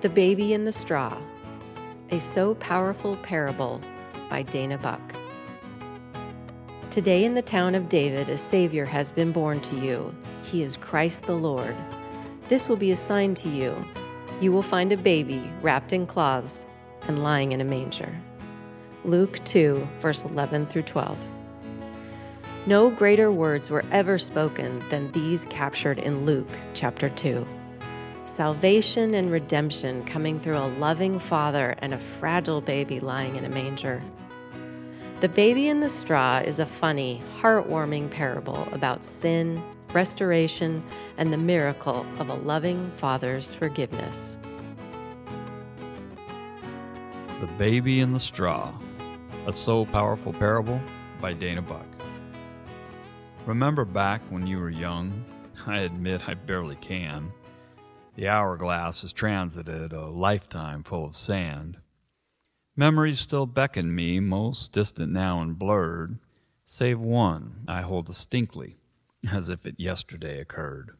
The Baby in the Straw, a so powerful parable by Dana Buck. Today in the town of David, a Savior has been born to you. He is Christ the Lord. This will be a sign to you. You will find a baby wrapped in cloths and lying in a manger. Luke 2, verse 11 through 12. No greater words were ever spoken than these captured in Luke chapter 2. Salvation and redemption coming through a loving father and a fragile baby lying in a manger. The Baby in the Straw is a funny, heartwarming parable about sin, restoration, and the miracle of a loving father's forgiveness. The Baby in the Straw, a so powerful parable by Dana Buck. Remember back when you were young? I admit I barely can. The hourglass has transited a lifetime full of sand. Memories still beckon me, most distant now and blurred, save one I hold distinctly, as if it yesterday occurred.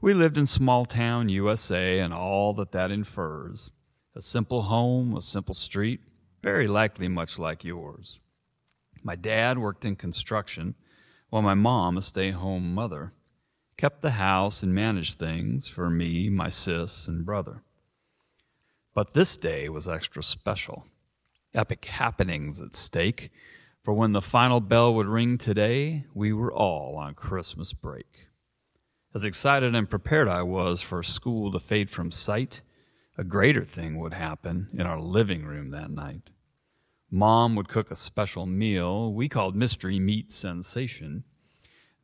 We lived in small town USA and all that that infers. A simple home, a simple street, very likely much like yours. My dad worked in construction while my mom, a stay home mother, kept the house and managed things for me, my sis, and brother. But this day was extra special. Epic happenings at stake, for when the final bell would ring today, we were all on Christmas break. As excited and prepared I was for school to fade from sight, a greater thing would happen in our living room that night. Mom would cook a special meal we called Mystery Meat Sensation.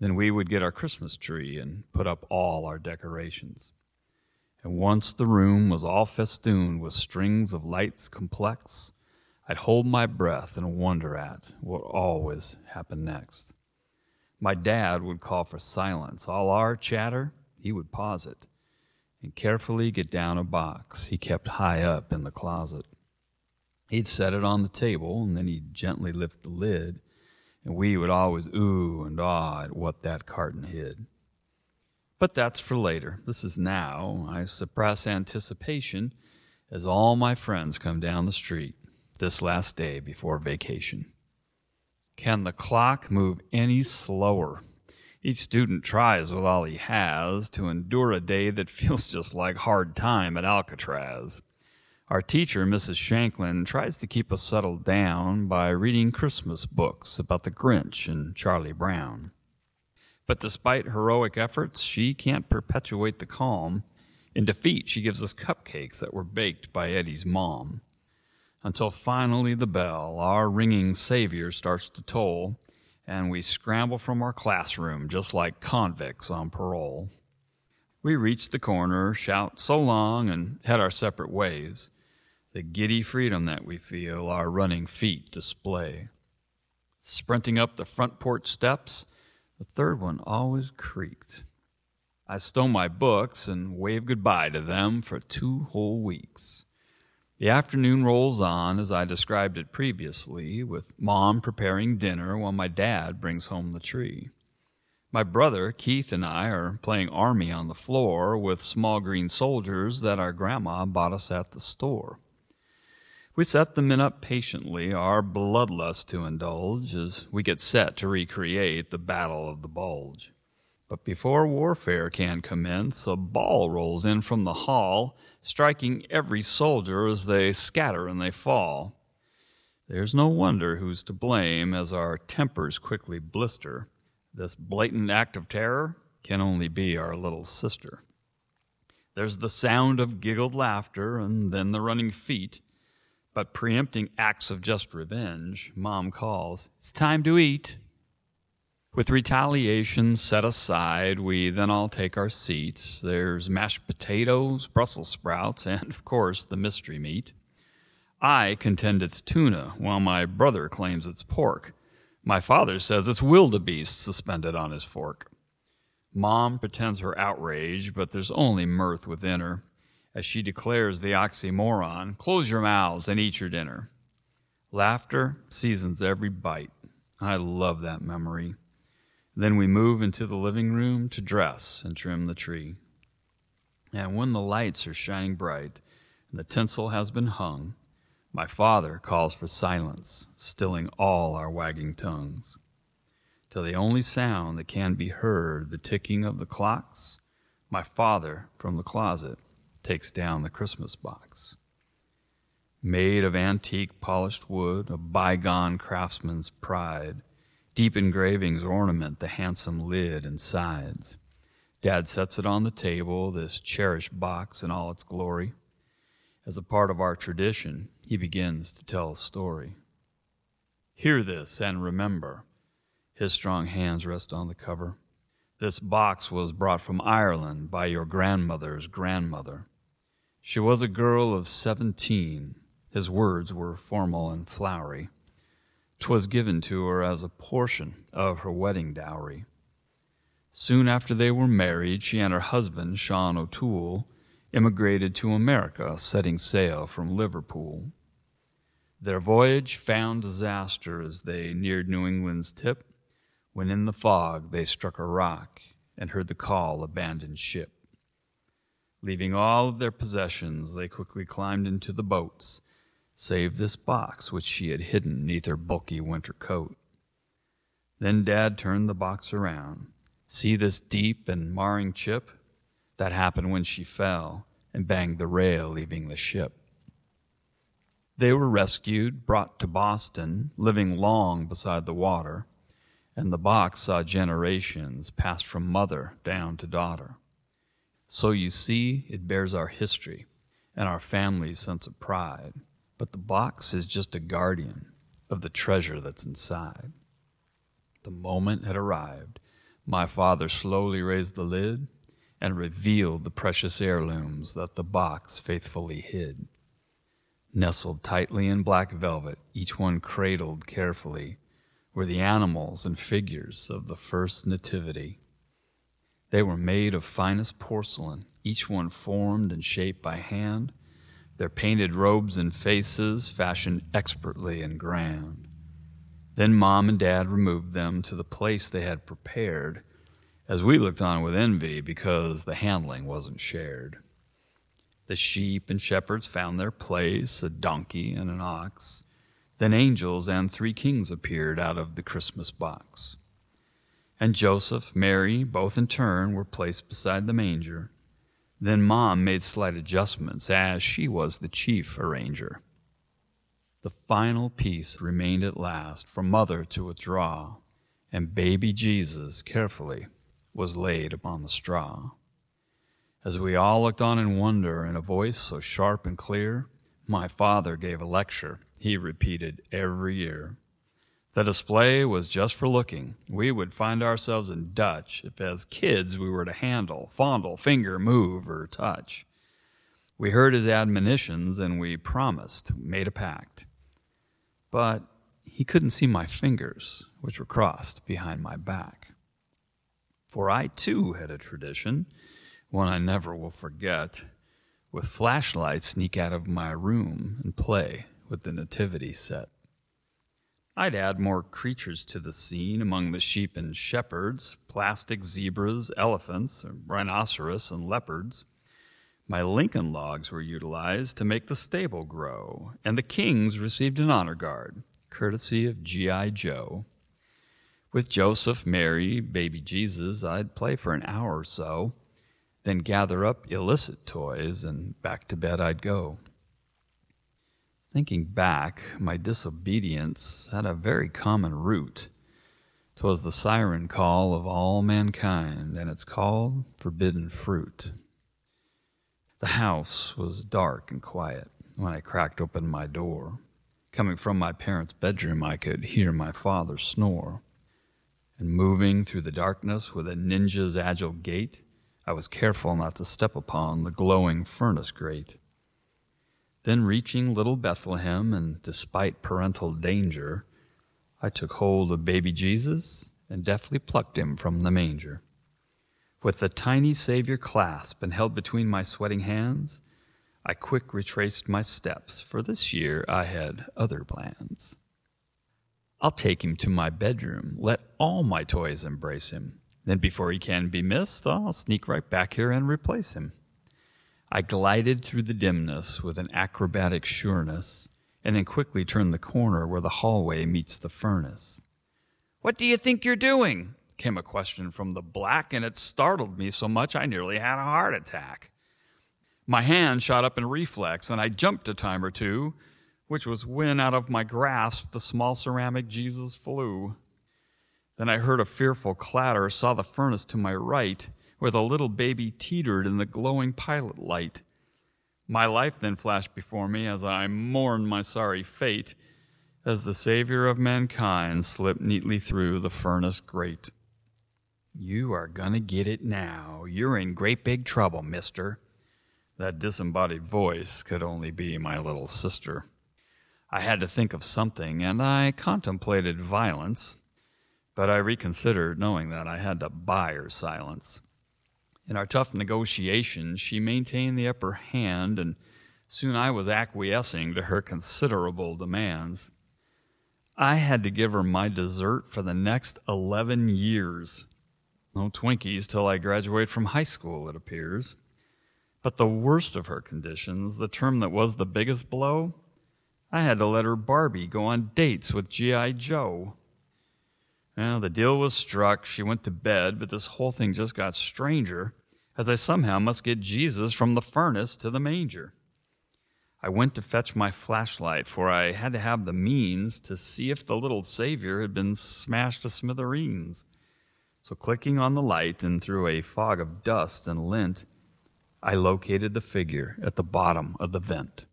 Then we would get our Christmas tree and put up all our decorations. And once the room was all festooned with strings of lights complex, I'd hold my breath and wonder at what always happened next. My dad would call for silence. All our chatter, he would pause it and carefully get down a box he kept high up in the closet. He'd set it on the table, and then he'd gently lift the lid, and we would always ooh and ah at what that carton hid. But that's for later. This is now. I suppress anticipation as all my friends come down the street this last day before vacation. Can the clock move any slower? Each student tries with all he has to endure a day that feels just like hard time at Alcatraz. Our teacher, Mrs. Shanklin, tries to keep us settled down by reading Christmas books about the Grinch and Charlie Brown. But despite heroic efforts, she can't perpetuate the calm. In defeat, she gives us cupcakes that were baked by Eddie's mom. Until finally the bell, our ringing savior, starts to toll, and we scramble from our classroom just like convicts on parole. We reach the corner, shout so long, and head our separate ways the giddy freedom that we feel our running feet display. Sprinting up the front porch steps, the third one always creaked. I stow my books and wave goodbye to them for two whole weeks. The afternoon rolls on as I described it previously, with mom preparing dinner while my dad brings home the tree. My brother, Keith, and I are playing army on the floor with small green soldiers that our grandma bought us at the store. We set the men up patiently, our bloodlust to indulge, as we get set to recreate the Battle of the Bulge. But before warfare can commence, a ball rolls in from the hall, striking every soldier as they scatter and they fall. There's no wonder who's to blame as our tempers quickly blister. This blatant act of terror can only be our little sister. There's the sound of giggled laughter and then the running feet but preempting acts of just revenge, mom calls, It's time to eat. With retaliation set aside, we then all take our seats. There's mashed potatoes, Brussels sprouts, and of course the mystery meat. I contend it's tuna, while my brother claims it's pork. My father says it's wildebeest suspended on his fork. Mom pretends her outrage, but there's only mirth within her as she declares the oxymoron close your mouths and eat your dinner. Laughter seasons every bite. I love that memory. Then we move into the living room to dress and trim the tree. And when the lights are shining bright and the tinsel has been hung, my Father calls for silence, stilling all our wagging tongues. Till the only sound that can be heard, the ticking of the clocks, my Father from the closet takes down the Christmas box. Made of antique polished wood, a bygone craftsman's pride, deep engravings ornament the handsome lid and sides. Dad sets it on the table, this cherished box in all its glory. As a part of our tradition, he begins to tell a story. Hear this and remember. His strong hands rest on the cover. This box was brought from Ireland by your grandmother's grandmother. She was a girl of seventeen. His words were formal and flowery. 'Twas given to her as a portion of her wedding dowry. Soon after they were married, she and her husband, Sean O'Toole, immigrated to America, setting sail from Liverpool. Their voyage found disaster as they neared New England's tip, when in the fog they struck a rock and heard the call abandon ship. Leaving all of their possessions, they quickly climbed into the boats, save this box which she had hidden neath her bulky winter coat. Then Dad turned the box around. See this deep and marring chip? That happened when she fell and banged the rail, leaving the ship. They were rescued, brought to Boston, living long beside the water, and the box saw generations pass from mother down to daughter. So you see, it bears our history and our family's sense of pride, but the box is just a guardian of the treasure that's inside. The moment had arrived. My father slowly raised the lid and revealed the precious heirlooms that the box faithfully hid. Nestled tightly in black velvet, each one cradled carefully, were the animals and figures of the first nativity. They were made of finest porcelain, each one formed and shaped by hand, their painted robes and faces fashioned expertly and grand. Then Mom and Dad removed them to the place they had prepared as we looked on with envy because the handling wasn't shared. The sheep and shepherds found their place, a donkey and an ox. Then angels and three kings appeared out of the Christmas box. And Joseph, Mary, both in turn, were placed beside the manger. Then Mom made slight adjustments, as she was the chief arranger. The final piece remained at last for Mother to withdraw, and baby Jesus carefully was laid upon the straw. As we all looked on in wonder, in a voice so sharp and clear, my father gave a lecture he repeated every year. The display was just for looking. We would find ourselves in Dutch if, as kids, we were to handle, fondle, finger, move, or touch. We heard his admonitions and we promised, made a pact. But he couldn't see my fingers, which were crossed behind my back. For I too had a tradition, one I never will forget, with flashlights sneak out of my room and play with the nativity set. I'd add more creatures to the scene among the sheep and shepherds, plastic zebras, elephants, rhinoceros, and leopards. My Lincoln logs were utilized to make the stable grow, and the kings received an honor guard, courtesy of G.I. Joe. With Joseph, Mary, baby Jesus, I'd play for an hour or so, then gather up illicit toys, and back to bed I'd go. Thinking back, my disobedience had a very common root. 'Twas the siren call of all mankind, and it's call forbidden fruit. The house was dark and quiet when I cracked open my door. Coming from my parents' bedroom, I could hear my father snore and moving through the darkness with a ninja's agile gait, I was careful not to step upon the glowing furnace grate. Then, reaching little Bethlehem, and despite parental danger, I took hold of baby Jesus and deftly plucked him from the manger. With the tiny Savior clasped and held between my sweating hands, I quick retraced my steps, for this year I had other plans. I'll take him to my bedroom. Let all my toys embrace him. Then, before he can be missed, I'll sneak right back here and replace him. I glided through the dimness with an acrobatic sureness, and then quickly turned the corner where the hallway meets the furnace. What do you think you're doing? came a question from the black, and it startled me so much I nearly had a heart attack. My hand shot up in reflex, and I jumped a time or two, which was when out of my grasp the small ceramic Jesus flew. Then I heard a fearful clatter, saw the furnace to my right, where the little baby teetered in the glowing pilot light. My life then flashed before me as I mourned my sorry fate, as the Savior of mankind slipped neatly through the furnace grate. You are gonna get it now. You're in great big trouble, mister. That disembodied voice could only be my little sister. I had to think of something, and I contemplated violence, but I reconsidered, knowing that I had to buy her silence. In our tough negotiations, she maintained the upper hand, and soon I was acquiescing to her considerable demands. I had to give her my dessert for the next 11 years. No Twinkies till I graduate from high school, it appears. But the worst of her conditions, the term that was the biggest blow, I had to let her Barbie go on dates with G.I. Joe. Well, the deal was struck. She went to bed, but this whole thing just got stranger as I somehow must get Jesus from the furnace to the manger. I went to fetch my flashlight, for I had to have the means to see if the little Savior had been smashed to smithereens. So, clicking on the light and through a fog of dust and lint, I located the figure at the bottom of the vent.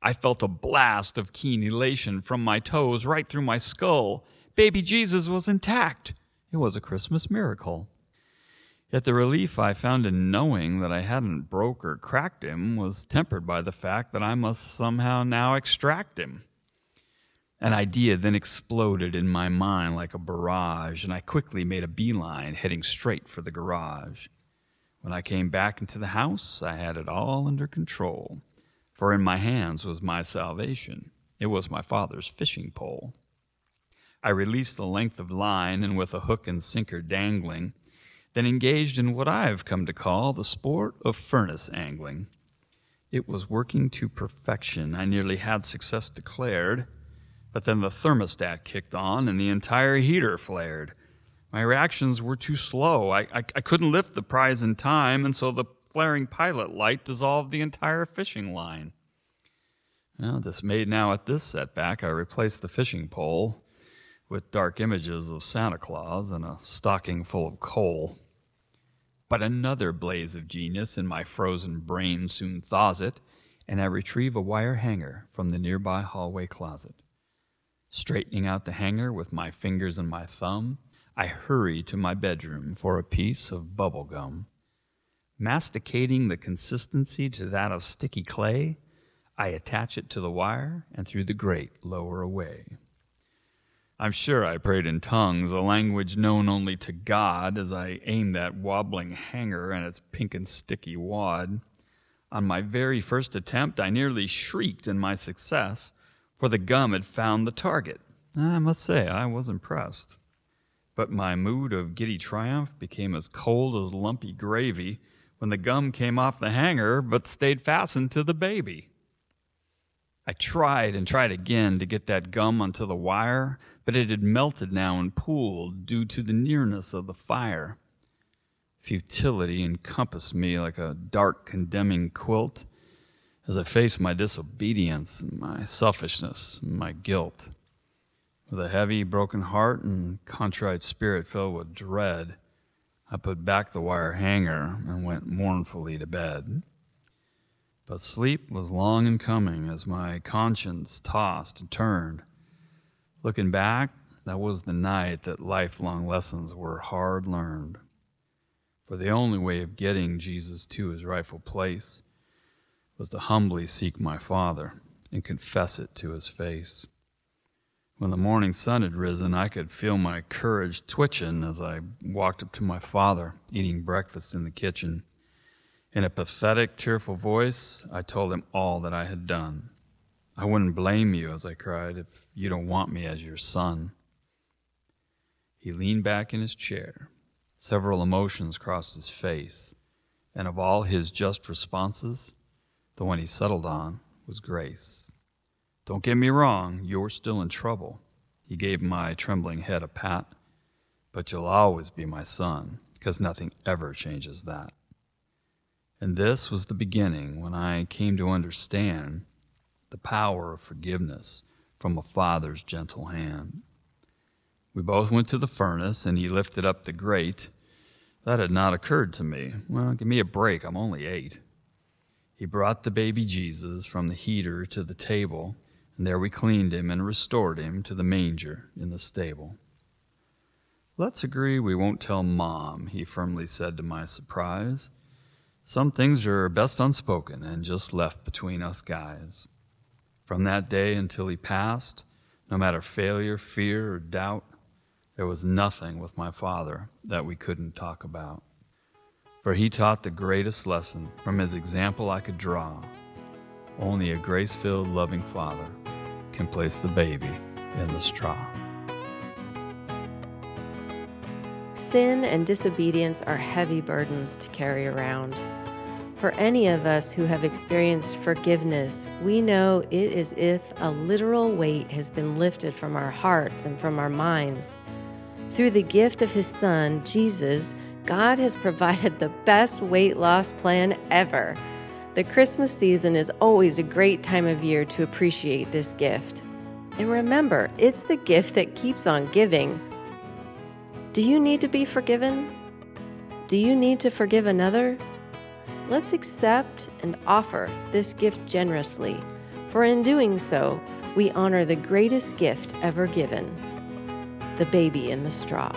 I felt a blast of keen elation from my toes right through my skull. Baby Jesus was intact. It was a Christmas miracle. Yet the relief I found in knowing that I hadn't broke or cracked him was tempered by the fact that I must somehow now extract him. An idea then exploded in my mind like a barrage, and I quickly made a beeline, heading straight for the garage. When I came back into the house, I had it all under control, for in my hands was my salvation. It was my father's fishing pole. I released the length of line, and with a hook and sinker dangling, then engaged in what I've come to call the sport of furnace angling. It was working to perfection. I nearly had success declared but then the thermostat kicked on and the entire heater flared. My reactions were too slow. I, I, I, couldn't lift the prize in time, and so the flaring pilot light dissolved the entire fishing line. Well, dismayed now at this setback, I replaced the fishing pole with dark images of Santa Claus and a stocking full of coal. But another blaze of genius in my frozen brain soon thaws it, and I retrieve a wire hanger from the nearby hallway closet. Straightening out the hanger with my fingers and my thumb, I hurry to my bedroom for a piece of bubble gum. Masticating the consistency to that of sticky clay, I attach it to the wire and through the grate lower away. I'm sure I prayed in tongues, a language known only to God, as I aimed that wobbling hanger and its pink and sticky wad. On my very first attempt, I nearly shrieked in my success for the gum had found the target. I must say, I was impressed. But my mood of giddy triumph became as cold as lumpy gravy when the gum came off the hanger but stayed fastened to the baby. I tried and tried again to get that gum onto the wire, but it had melted now and pooled due to the nearness of the fire. Futility encompassed me like a dark, condemning quilt as I faced my disobedience, my selfishness, my guilt. With a heavy, broken heart and contrite spirit filled with dread, I put back the wire hanger and went mournfully to bed. But sleep was long in coming as my conscience tossed and turned. Looking back, that was the night that lifelong lessons were hard learned. For the only way of getting Jesus to his rightful place was to humbly seek my Father and confess it to his face. When the morning sun had risen, I could feel my courage twitching as I walked up to my father, eating breakfast in the kitchen. In a pathetic, tearful voice, I told him all that I had done. I wouldn't blame you, as I cried, if you don't want me as your son. He leaned back in his chair. Several emotions crossed his face And of all his just responses, the one he settled on was grace. Don't get me wrong, you're still in trouble. He gave my trembling head a pat, but you'll always be my son, because nothing ever changes that. And this was the beginning when I came to understand the power of forgiveness from a father's gentle hand. We both went to the furnace, and he lifted up the grate. That had not occurred to me. Well, give me a break, I'm only eight. He brought the baby Jesus from the heater to the table, and there we cleaned him and restored him to the manger in the stable. Let's agree we won't tell Mom, he firmly said to my surprise. Some things are best unspoken and just left between us guys. From that day until he passed, no matter failure, fear, or doubt, there was nothing with my father that we couldn't talk about. For he taught the greatest lesson from his example I could draw. Only a grace filled, loving father can place the baby in the straw. Sin and disobedience are heavy burdens to carry around. For any of us who have experienced forgiveness, we know it is if a literal weight has been lifted from our hearts and from our minds. Through the gift of His Son, Jesus, God has provided the best weight loss plan ever. The Christmas season is always a great time of year to appreciate this gift. And remember, it's the gift that keeps on giving. Do you need to be forgiven? Do you need to forgive another? Let's accept and offer this gift generously, for in doing so, we honor the greatest gift ever given the baby in the straw.